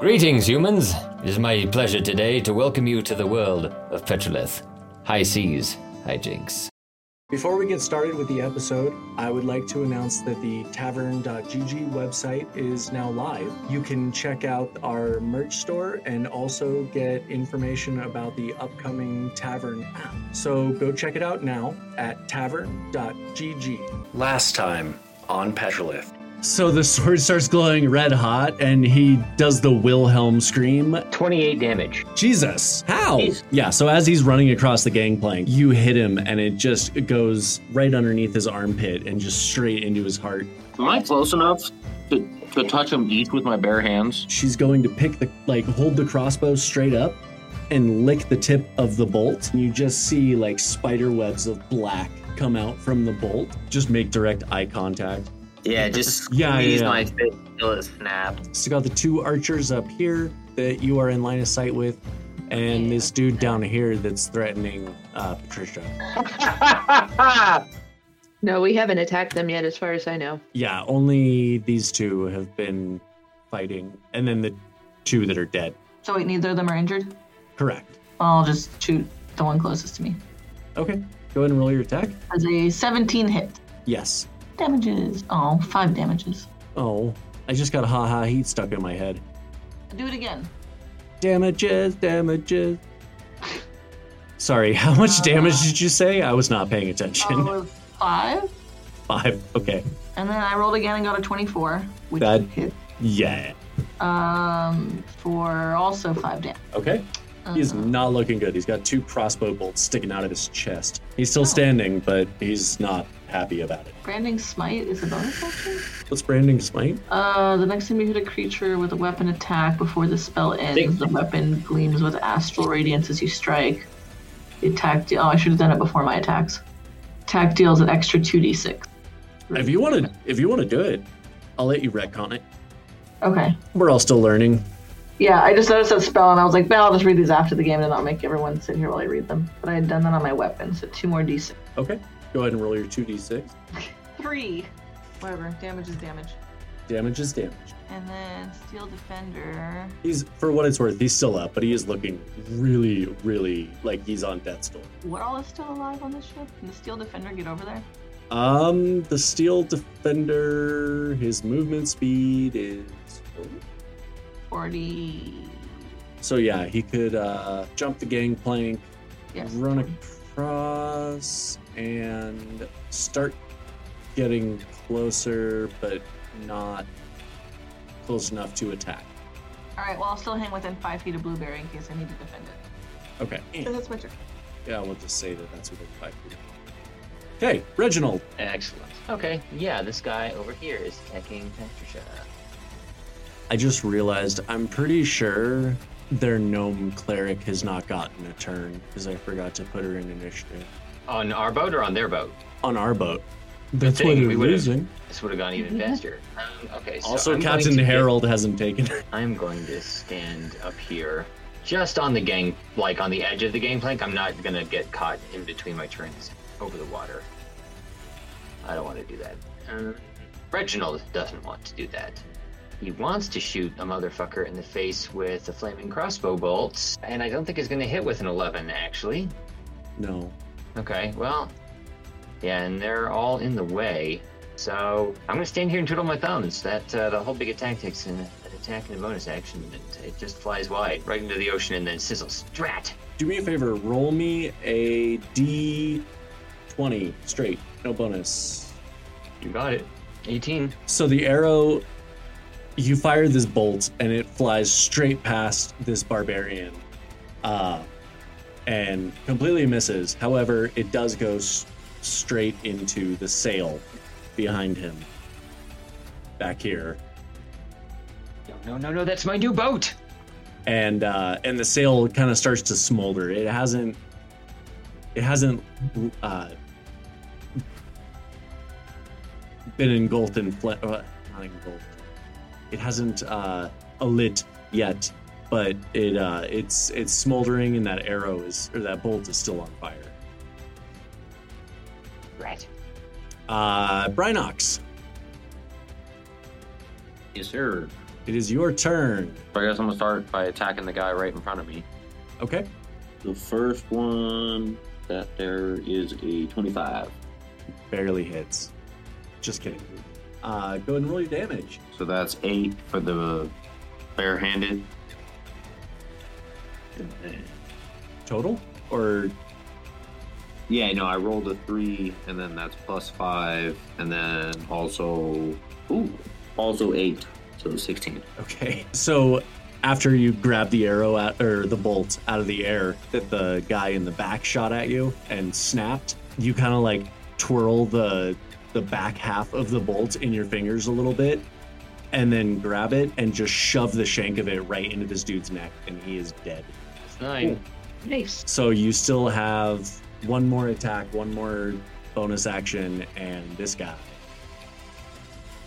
Greetings, humans. It is my pleasure today to welcome you to the world of Petrolith. High seas, hijinks. Before we get started with the episode, I would like to announce that the tavern.gg website is now live. You can check out our merch store and also get information about the upcoming tavern app. So go check it out now at tavern.gg. Last time on Petrolith. So the sword starts glowing red hot and he does the Wilhelm scream 28 damage. Jesus, how? Jeez. Yeah, so as he's running across the gangplank, you hit him and it just goes right underneath his armpit and just straight into his heart. Am I close enough to, to touch him each with my bare hands? She's going to pick the, like, hold the crossbow straight up and lick the tip of the bolt. And you just see, like, spider webs of black come out from the bolt. Just make direct eye contact. Yeah, just Yeah, squeeze yeah, yeah. my fist till it snapped. So you got the two archers up here that you are in line of sight with, and this dude down here that's threatening uh, Patricia. No, we haven't attacked them yet, as far as I know. Yeah, only these two have been fighting, and then the two that are dead. So wait, neither of them are injured? Correct. I'll just shoot the one closest to me. Okay, go ahead and roll your attack. As a 17 hit. Yes. Damages. Oh, five damages. Oh, I just got a ha ha heat stuck in my head. Do it again. Damages, damages. Sorry, how much damage did you say? I was not paying attention. Five. Five. Okay. And then I rolled again and got a 24, which That- hit. Yeah. Um, for also five damage. Okay. He's not looking good. He's got two crossbow bolts sticking out of his chest. He's still Oh. standing, but he's not happy about it. Branding smite is a bonus action. What's branding smite? Uh, the next time you hit a creature with a weapon attack before the spell ends, the weapon gleams with astral radiance as you strike. The attack. De- oh, I should have done it before my attacks. Attack deals an extra two d six. If you want to, if you want to do it, I'll let you retcon it. Okay. We're all still learning. Yeah, I just noticed that spell and I was like, well, I'll just read these after the game and not make everyone sit here while I read them. But I had done that on my weapon, so two more d6. Okay. Go ahead and roll your two d six. Three. Whatever. Damage is damage. Damage is damage. And then Steel Defender. He's, for what it's worth, he's still up, but he is looking really, really like he's on death's door. What all is still alive on this ship? Can the Steel Defender get over there? Um, the steel defender, his movement speed is. 40. So yeah, he could uh, jump the gangplank, Yes. run across, and start getting closer, but not close enough to attack. All right, well, I'll still hang within five feet of Blueberry in case I need to defend it. Okay. So that's my turn. Yeah, we'll just say that that's within five feet. Okay, Reginald. Excellent. Okay, yeah, this guy over here is attacking Patricia. I just realized I'm pretty sure their gnome cleric has not gotten a turn because I forgot to put her in initiative On our boat or on their boat? on our boat. That's thing, why we they're would've- losing. This would have gone even faster. Um, okay, so Also, I'm Captain to get- Harold hasn't taken her. I'm going to stand up here, just on the gang, like on the edge of the gangplank. I'm not gonna get caught in between my turns over the water. I don't want to do that. Um, Reginald doesn't want to do that. He wants to shoot a motherfucker in the face with a flaming crossbow bolts, and I don't think he's gonna hit with an 11 actually. No. Okay, well, yeah, and they're all in the way. So I'm gonna stand here and twiddle my thumbs. That uh, the whole big attack takes an, an attack and a bonus action, and it just flies wide right into the ocean and then sizzles. Drat! Do me a favor, roll me a d20 straight, no bonus. You got it. 18. So the arrow, you fire this bolt and it flies straight past this barbarian, uh, and completely misses. However, it does go s- straight into the sail behind him. Back here, No, no, no, no, that's my new boat! and uh, and the sail kind of starts to smolder. It hasn't, it hasn't uh, been engulfed in fl- uh, not engulfed. It hasn't uh, alit yet, but it uh, it's it's smoldering, and that arrow is or that bolt is still on fire. Drat. Uh, Brinox. Yes, sir. it is your turn. So I guess I'm gonna start by attacking the guy right in front of me. Okay. The first one that there is a 25. Barely hits. Just kidding. Uh, go ahead and roll your damage. So that's eight for the barehanded. Total? Or Yeah, no, I rolled a three, and then that's plus five, and then also, ooh, also eight, so 16. Okay. So after you grab the arrow out or the bolt out of the air that the guy in the back shot at you and snapped, you kind of like twirl the the back half of the bolt in your fingers a little bit and then grab it and just shove the shank of it right into this dude's neck and he is dead. It's nine. Nice. So you still have one more attack, one more bonus action and this guy.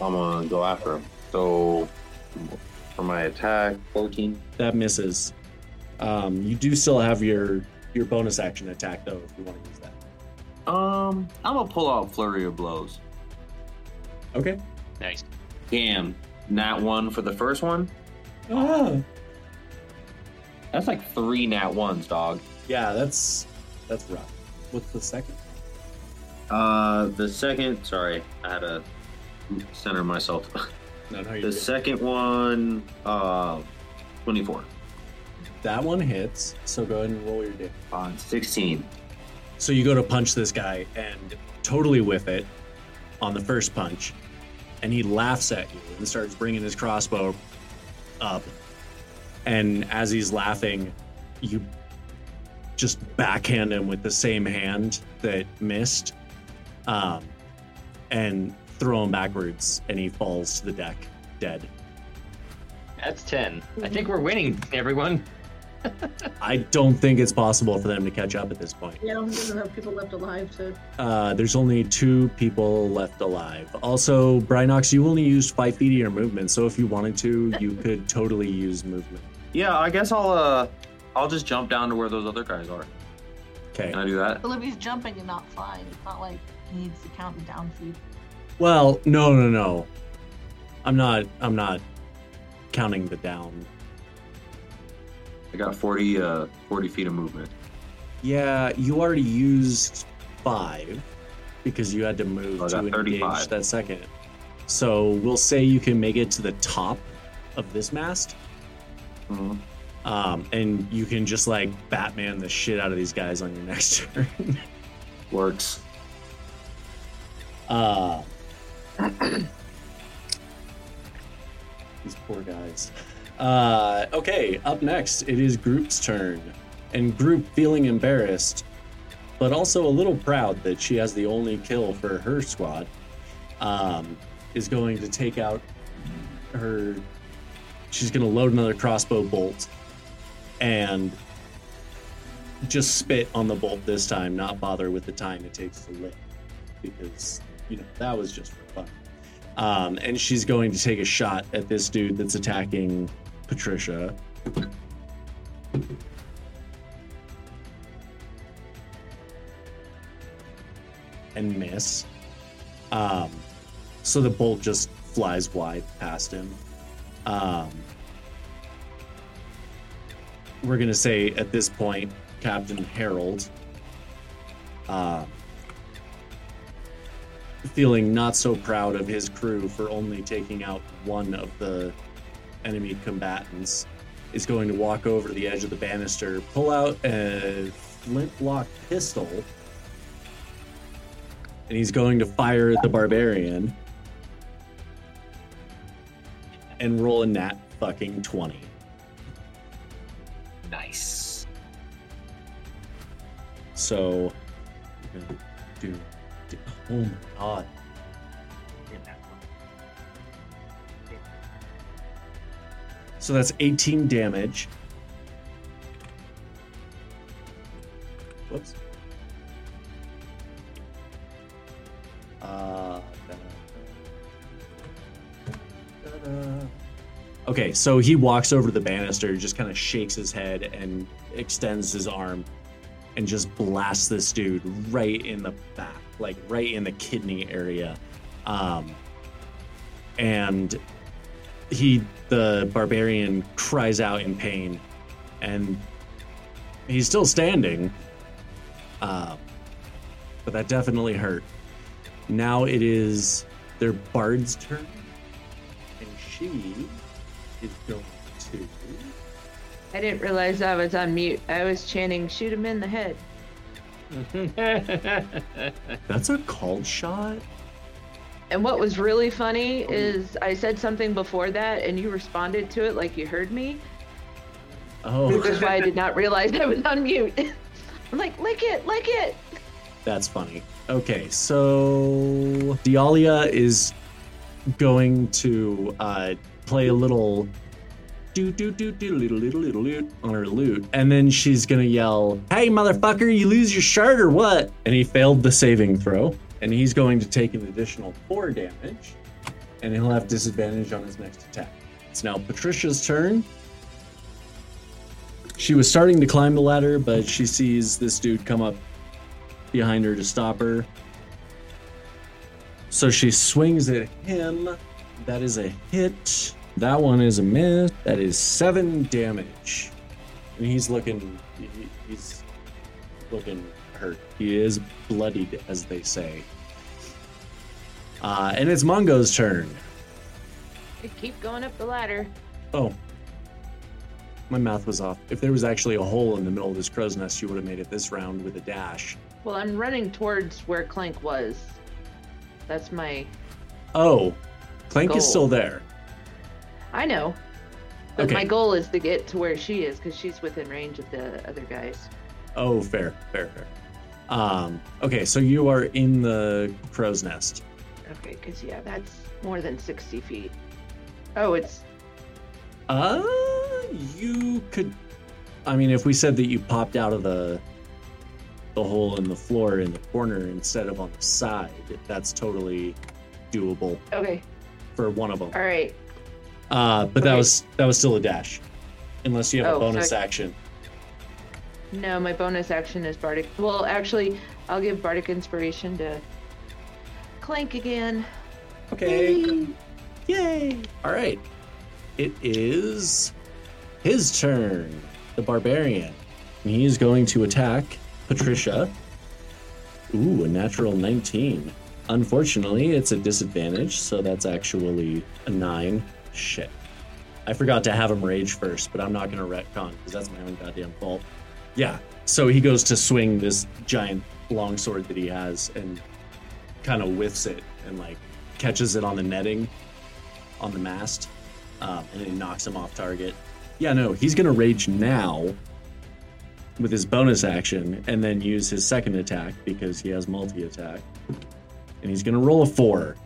I'm gonna go after him. So for my attack, 14. That misses. Um, you do still have your your bonus action attack though if you want to use that. Um, I'm gonna pull out Flurry of Blows. Okay. Nice. Damn, nat one for the first one. Ah. That's like three nat ones, dog. Yeah, that's that's rough. What's the second? Uh, the second, sorry, I had to center myself. No, no, the second one, uh, 24. that one hits. So go ahead and roll your damage. Uh, 16. So you go to punch this guy and totally whiff it on the first punch, and he laughs at you and starts bringing his crossbow up. And as he's laughing, you just backhand him with the same hand that missed, um, and throw him backwards, and he falls to the deck dead. That's 10. I think we're winning, everyone. I don't think it's possible for them to catch up at this point. Yeah, I don't think there's enough people left alive to. Uh, there's only two people left alive. Also, Brinox, you only used five feet of your movement, so if you wanted to, you could totally use movement. Yeah, I guess I'll, uh, I'll just jump down to where those other guys are. Okay. Can I do that? Olivia's jumping and not flying. It's not like he needs to count the down feet. Well, no, no, no. I'm not. I'm not counting the down. I got 40, uh, 40 feet of movement. Yeah, you already used five because you had to move I to engage 35. that second. So we'll say you can make it to the top of this mast. Mhm. Um, and you can just like Batman the shit out of these guys on your next turn. Works. uh, these poor guys. Uh, okay, up next, it is Group's turn. And Group, feeling embarrassed, but also a little proud that she has the only kill for her squad, um, is going to take out her. She's going to load another crossbow bolt and just spit on the bolt this time, not bother with the time it takes to lit, because you know that was just for fun. Um, and she's going to take a shot at this dude that's attacking Patricia. And miss. Um, so the bolt just flies wide past him. Um, we're gonna say at this point, Captain Harold, uh, feeling not so proud of his crew for only taking out one of the enemy combatants, is going to walk over to the edge of the banister, pull out a flintlock pistol, and he's going to fire at the barbarian and roll a nat fucking 20. Nice. So, do, do- oh my god. So that's 18 damage. Whoops. Uh. Okay, so he walks over to the banister, just kind of shakes his head and extends his arm and just blasts this dude right in the back, like right in the kidney area. Um, and he the barbarian cries out in pain and he's still standing uh, but that definitely hurt now it is their bard's turn and she is going to I didn't realize I was on mute. I was chanting, shoot him in the head. that's a called shot And what was really funny is I said something before that and you responded to it like you heard me, oh which is why I did not realize I was on mute. I'm like, lick it, lick it. That's funny. Okay, so Dialia is going to uh, play a little do do do do little little little lute on her loot, and then she's gonna yell, "Hey, motherfucker! You lose your shirt or what?" And he failed the saving throw, and he's going to take an additional four damage, and he'll have disadvantage on his next attack. It's now Patricia's turn. She was starting to climb the ladder, but she sees this dude come up behind her to stop her. So she swings at him. That is a hit. That one is a miss. That is seven damage. And he's looking. he- He's looking hurt. He is bloodied, as they say. Uh, and it's Mongo's turn. I keep going up the ladder. Oh. My math was off. If there was actually a hole in the middle of this crow's nest, you would have made it this round with a dash. Well, I'm running towards where Clank was. That's my. Oh, Clank is still there. I know. But Okay. my goal is to get to where she is because she's within range of the other guys. Oh, fair, fair, fair. Um, okay, so you are in the crow's nest. Okay, because yeah, that's more than 60 feet. Oh, it's. Uh, you could. I mean, if we said that you popped out of the the hole in the floor in the corner instead of on the side, that's totally doable Okay, for one of them. all right. Uh, but that was that was still a dash, unless you have a Oh, bonus sorry. action. No, my bonus action is Bardic. Well, actually, I'll give Bardic Inspiration to Clank again. Okay. Yay. Yay! All right. It is his turn, the barbarian. And he is going to attack Patricia. Ooh, a natural 19. Unfortunately, it's a disadvantage, so that's actually a 9. Shit. I forgot to have him rage first, but I'm not going to retcon because that's my own goddamn fault. Yeah, so he goes to swing this giant longsword that he has and kind of whiffs it and like catches it on the netting on the mast um, and it knocks him off target. Yeah, no, he's gonna rage now with his bonus action and then use his second attack because he has multi attack. And he's gonna roll a four.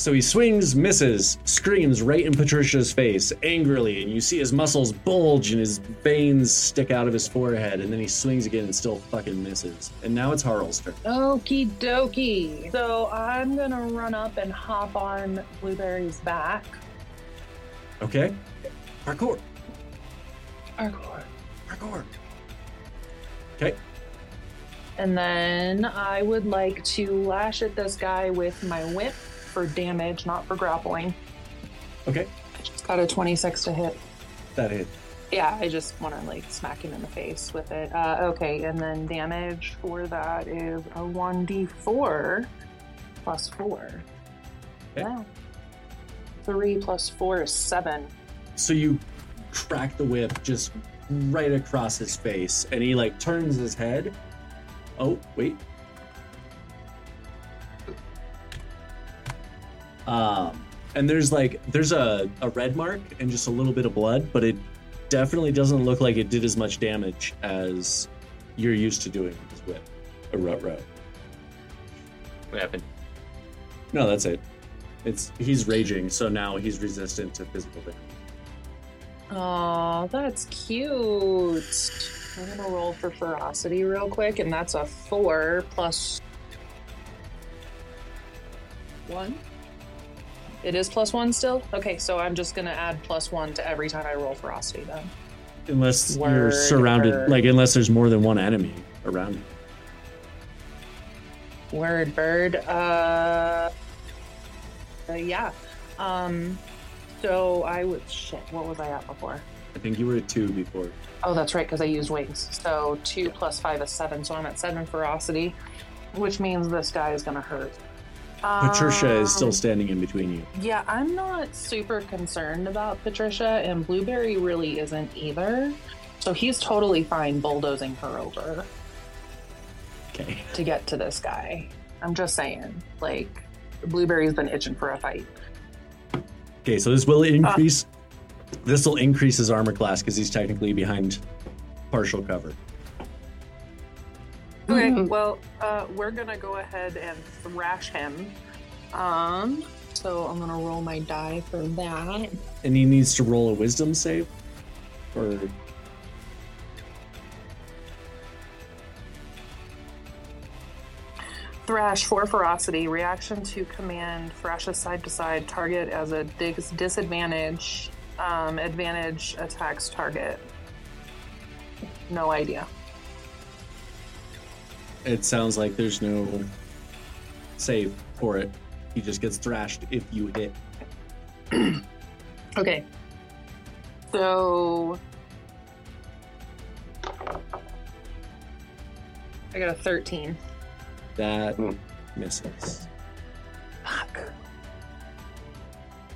So he swings, misses, screams right in Patricia's face angrily, and you see his muscles bulge and his veins stick out of his forehead, and then he swings again and still fucking misses. And now it's Harl's turn. Okie dokie. So I'm gonna run up and hop on Blueberry's back. Okay? Parkour. Parkour. Parkour. Okay. And then I would like to lash at this guy with my whip for damage, not for grappling. Okay. It's got a 26 to hit. That hit. Yeah, I just want to like smack him in the face with it. Uh, okay, and then damage for that is a 1d4 plus 4. Okay. Yeah. 3 plus 4 is 7. So you crack the whip just right across his face, and he like turns his head. Oh, wait. Um, and there's like there's a, a red mark and just a little bit of blood, but it definitely doesn't look like it did as much damage as you're used to doing with his whip. A rut row. What happened? No, that's it. It's he's raging, so now he's resistant to physical damage. Oh, that's cute. I'm gonna roll for ferocity real quick, and that's a four plus one. It is plus one still? Okay, so I'm just gonna add plus one to every time I roll ferocity then. Unless you're surrounded, word. like unless there's more than one enemy around you. Word bird. Uh, uh yeah. Um So I was shit. What was I at before? I think you were at two before. Oh, that's right, because I used wings. So two plus five is seven. So I'm at seven ferocity, which means this guy is gonna hurt. Patricia is still Um, standing in between you. Yeah, I'm not super concerned about Patricia, and Blueberry really isn't either. So he's totally fine bulldozing her over Okay. to get to this guy. I'm just saying, like, Blueberry's been itching for a fight. Okay, so this will increase. this will increase his armor class because he's technically behind partial cover. Okay, well, uh, we're gonna go ahead and thrash him. Um, so I'm gonna roll my die for that. And he needs to roll a wisdom save? Or. Thrash for ferocity. Reaction to command. Thrashes side to side. Target as a dis- disadvantage. Um, advantage attacks target. No idea. It sounds like there's no save for it. He just gets thrashed if you hit. Okay. So I got a 13. That misses.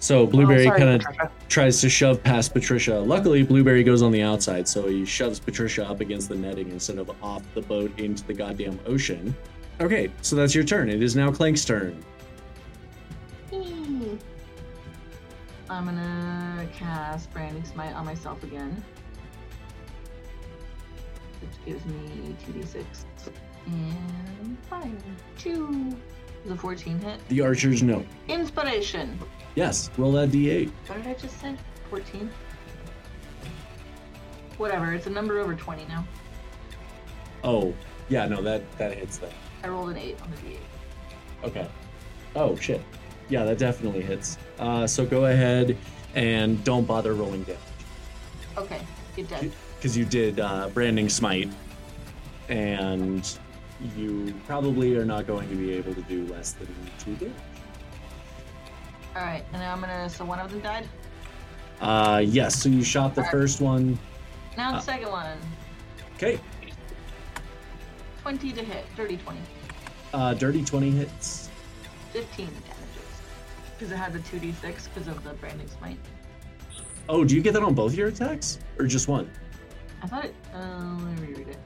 So oh, Blueberry Oh, kind of tries to shove past Patricia. Luckily, Blueberry goes on the outside, so he shoves Patricia up against the netting instead of off the boat into the goddamn ocean. Okay, so that's your turn. It is now Clank's turn. Hmm. I'm gonna cast Branding Smite on myself again. Which gives me 2d6 and 5. 2. A 14 hit. The archers no. Inspiration. Yes, roll that d8. What did I just say? 14? Whatever, it's a number over 20 now. Oh, yeah, no, that that hits that. I rolled an 8 on the d8. Okay. Oh shit. Yeah, that definitely hits. Uh, so go ahead and don't bother rolling damage Okay, it dead. because you did uh, branding smite, and you probably are not going to be able to do less than two damage. Alright, and now I'm gonna. So one of them died? Uh, yes. So you shot the first one. Now the Uh. second one. Okay. 20 to hit. Dirty 20. Uh, dirty twenty hits. 15 damages. Because it has a 2d6 because of the branding smite. Oh, do you get that on both your attacks or just one? I thought it. Uh, let me reread it.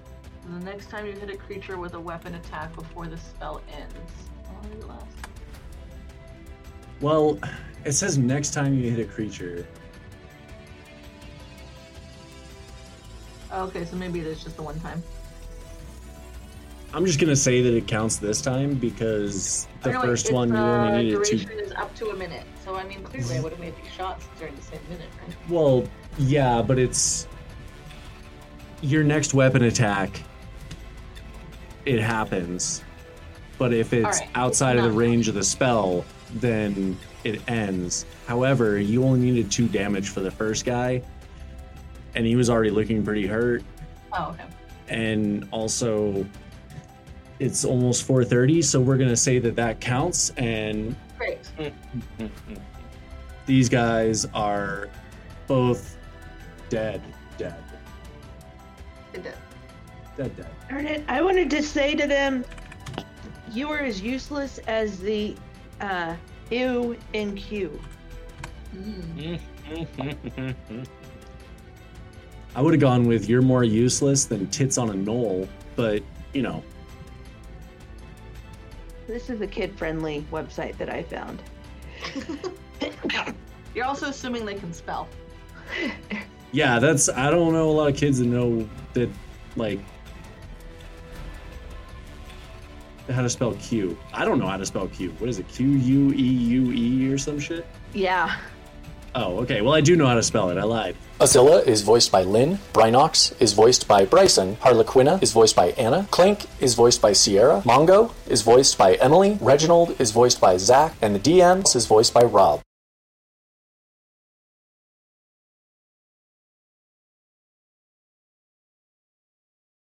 The next time you hit a creature with a weapon attack before the spell ends. How long does it last? Well, it says next time you hit a creature. Oh, okay, so maybe it is just the one time. I'm just gonna say that it counts this time because the no, wait, first one you uh, only needed two. duration is up to a minute. So I mean, clearly I would have made these shots during the same minute, right? Well, yeah, but it's your next weapon attack. It happens, but if it's Alright, outside of the range of the spell, then it ends. However, you only needed two damage for the first guy, and he was already looking pretty hurt. Oh, okay. and also it's almost 4:30 so we're going to say that that counts and Great. these guys are both dead dead. Dead dead Darn it. I wanted to say to them, you are as useless as the uh, ew in Q. Mm. i would have gone with you're more useless than tits on a knoll but you know This is a kid friendly website that I found. You're also assuming they can spell. yeah that's i don't know a lot of kids that know that like how to spell q. I don't know how to spell q. What is it? Q u e u e or some shit? Yeah. oh okay. Well i do know how to spell it. I lied. Azilla is voiced by Lynn, Brynox is voiced by Bryson, Harlequina is voiced by Anna, Clank is voiced by Sierra, Mongo is voiced by Emily, Reginald is voiced by Zach, and the DM is voiced by Rob.